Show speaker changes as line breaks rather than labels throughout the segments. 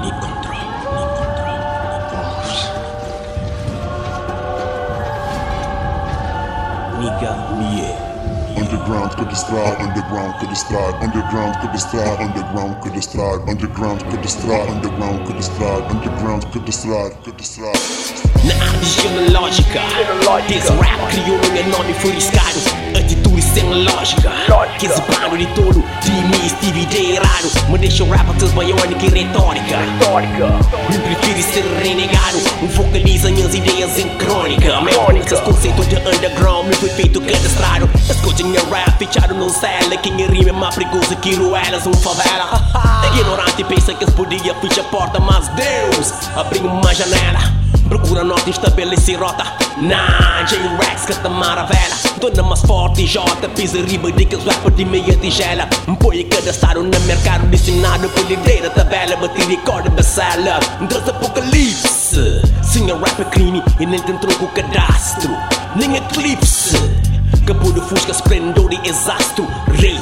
Ni control, ni control, Nigga, yeah.
Underground could destroy, underground could destroy, underground could destroy, underground could destroy, underground could destroy, underground could destroy, underground could destroy, could destroy.
Na arte geológica, esse rap nome furiscado, atitude sem lógica. Que esse de tolo, de mim, Stevie J raro, me deixa o rap até biônica e retórica. Me prefiro ser renegado, um focaliza minhas ideias em crônica. Meu único conceito de underground me foi feito cadastrado. Escute minha rap, fechado no cela, quem rima é mais perigoso que ruelas, um favela. Ignorante pensa que podia fechar a porta, mas Deus abriu uma janela. Procura norte, estabelecer rota Nah, J-Rex que te maravela Dona mais forte, J Pisa riba de que rap de meia tigela Põe cada estado no mercado Dicionado por livreira, tabela Bater recorde, bestseller Dos apocalipse Sim, a rap é crime E nem tem troco cadastro Nem eclipse Capô do fusca, esplendor e exasto Rei,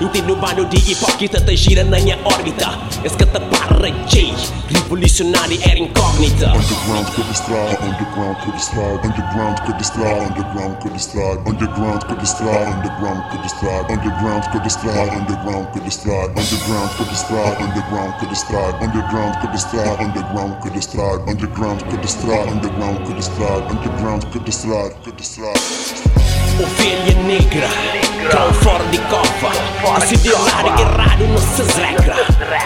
entendo o intimidado de hipócrita Te gira na minha órbita Escataparra J, revolucionário era incógnita
Underground could destroy Underground could destroy Underground could destroy Underground could destroy Underground could destroy Underground could destroy Underground could destroy Underground could destroy Underground could destroy Underground could destroy Underground could destroy Underground could destroy Underground could destroy Underground could destroy Underground could destroy Underground could destroy
Ovelha negra, cão fora de cofa Se deu lado errado não se regra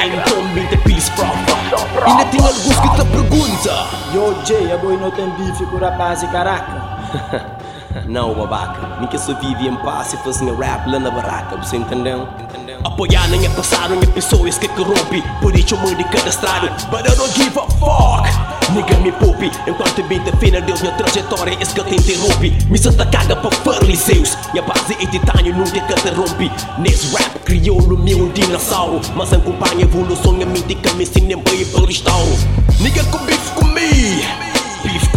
Então te pilis prova Ainda tem alguns que te perguntam.
Yo, Jay, a boi não tem bife com rapaz e caraca.
Não, babaca, que só vive em paz se fosse um rap lá na barraca, você entendeu? Apoiar nem é passado, nem pessoas que corrompe Por isso eu mando cadastrado, but I don't give a fuck Nigga me poupe, enquanto bem defina Deus minha trajetória, esse que te interrompe. Me senta caga para fariseus Minha base é titânio, nunca que te rompe. Nesse rap crioulo, meu dinossauro. Mas acompanha a evolução, a mente que me ensina bem Nigga com bife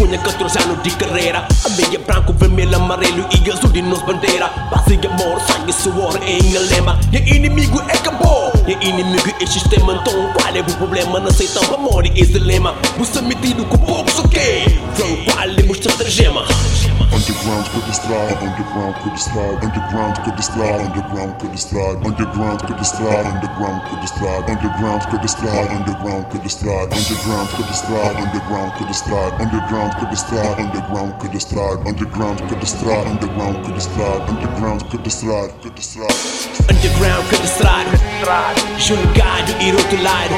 Bife cunha 14 anos de carreira. A meia branco, vermelho, amarelo e azul de nos bandeira. Base de amor, sangue, suor é minha lema. E inimigo é acabou E inimigo é sistema Então qual é o problema? Não tão amor e esse lema. Você metido com pouco, só que From qual é o estratagema
Underground could destroy, underground could destroy, underground could destroy, underground could destroy, underground could destroy, underground could destroy, underground could destroy, underground could destroy, underground could destroy, underground could destroy, underground could destroy, underground could destroy, underground could destroy, underground could destroy, underground could underground could track.
Underground could destrado Julgado e rotulado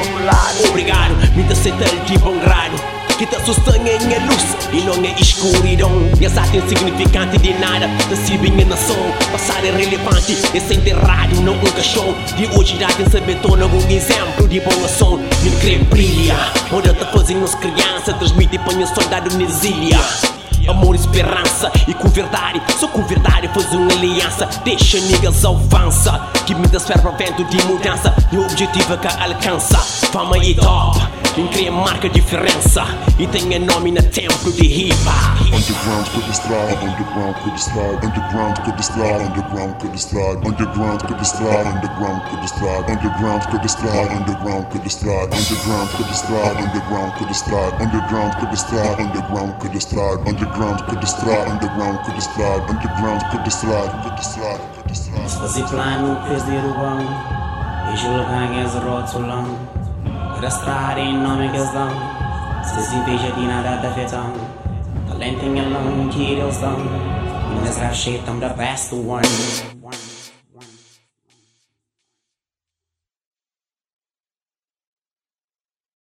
Obrigado, dá aceitar de bom grado Que te em a luz e não é escuridão E essa é insignificante de nada. Recebem a nação Passar é relevante Esse enterrado não um caixão De hoje já tem saber torna um exemplo de boa ação Meu creme brilha Onde te fazem as crianças Transmite para soldado na exília Amor, esperança. E com verdade. Só com verdade faz uma aliança. Deixa niggas avança. Que me desperta vento de mudança. E o objetivo é que alcança. Fama e top In crea marca differenza E tem a nómina tempo de riba
Underground could be slide Underground could be slide Underground could be slide Underground could be slide Underground could be slide Underground could be slide Underground could be slide Underground could be slide Underground could be slide Underground could be slide Underground could be slide Underground could be slide Underground could be slide Underground could be slide Underground could be slide Could be slide Could be
slide Az iplánunk közdi ruban És ulkánk ez rohadt Rastrar em nome que eles dão Se inveja de nada da fetão Talento em alão que eles dão Minas racheitam the best one